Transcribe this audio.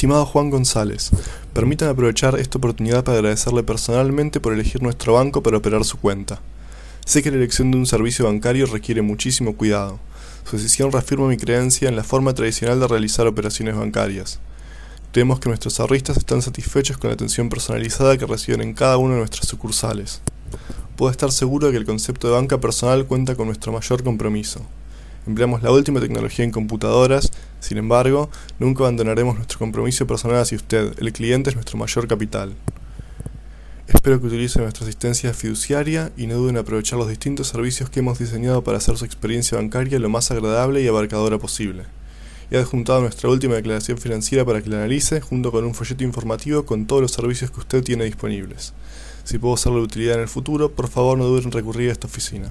Estimado Juan González, permítame aprovechar esta oportunidad para agradecerle personalmente por elegir nuestro banco para operar su cuenta. Sé que la elección de un servicio bancario requiere muchísimo cuidado. Su decisión reafirma mi creencia en la forma tradicional de realizar operaciones bancarias. Creemos que nuestros ahorristas están satisfechos con la atención personalizada que reciben en cada una de nuestras sucursales. Puedo estar seguro de que el concepto de banca personal cuenta con nuestro mayor compromiso. Empleamos la última tecnología en computadoras, sin embargo, nunca abandonaremos nuestro compromiso personal hacia usted, el cliente es nuestro mayor capital. Espero que utilice nuestra asistencia fiduciaria y no duden en aprovechar los distintos servicios que hemos diseñado para hacer su experiencia bancaria lo más agradable y abarcadora posible. He adjuntado nuestra última declaración financiera para que la analice, junto con un folleto informativo con todos los servicios que usted tiene disponibles. Si puedo serle de utilidad en el futuro, por favor no duden en recurrir a esta oficina.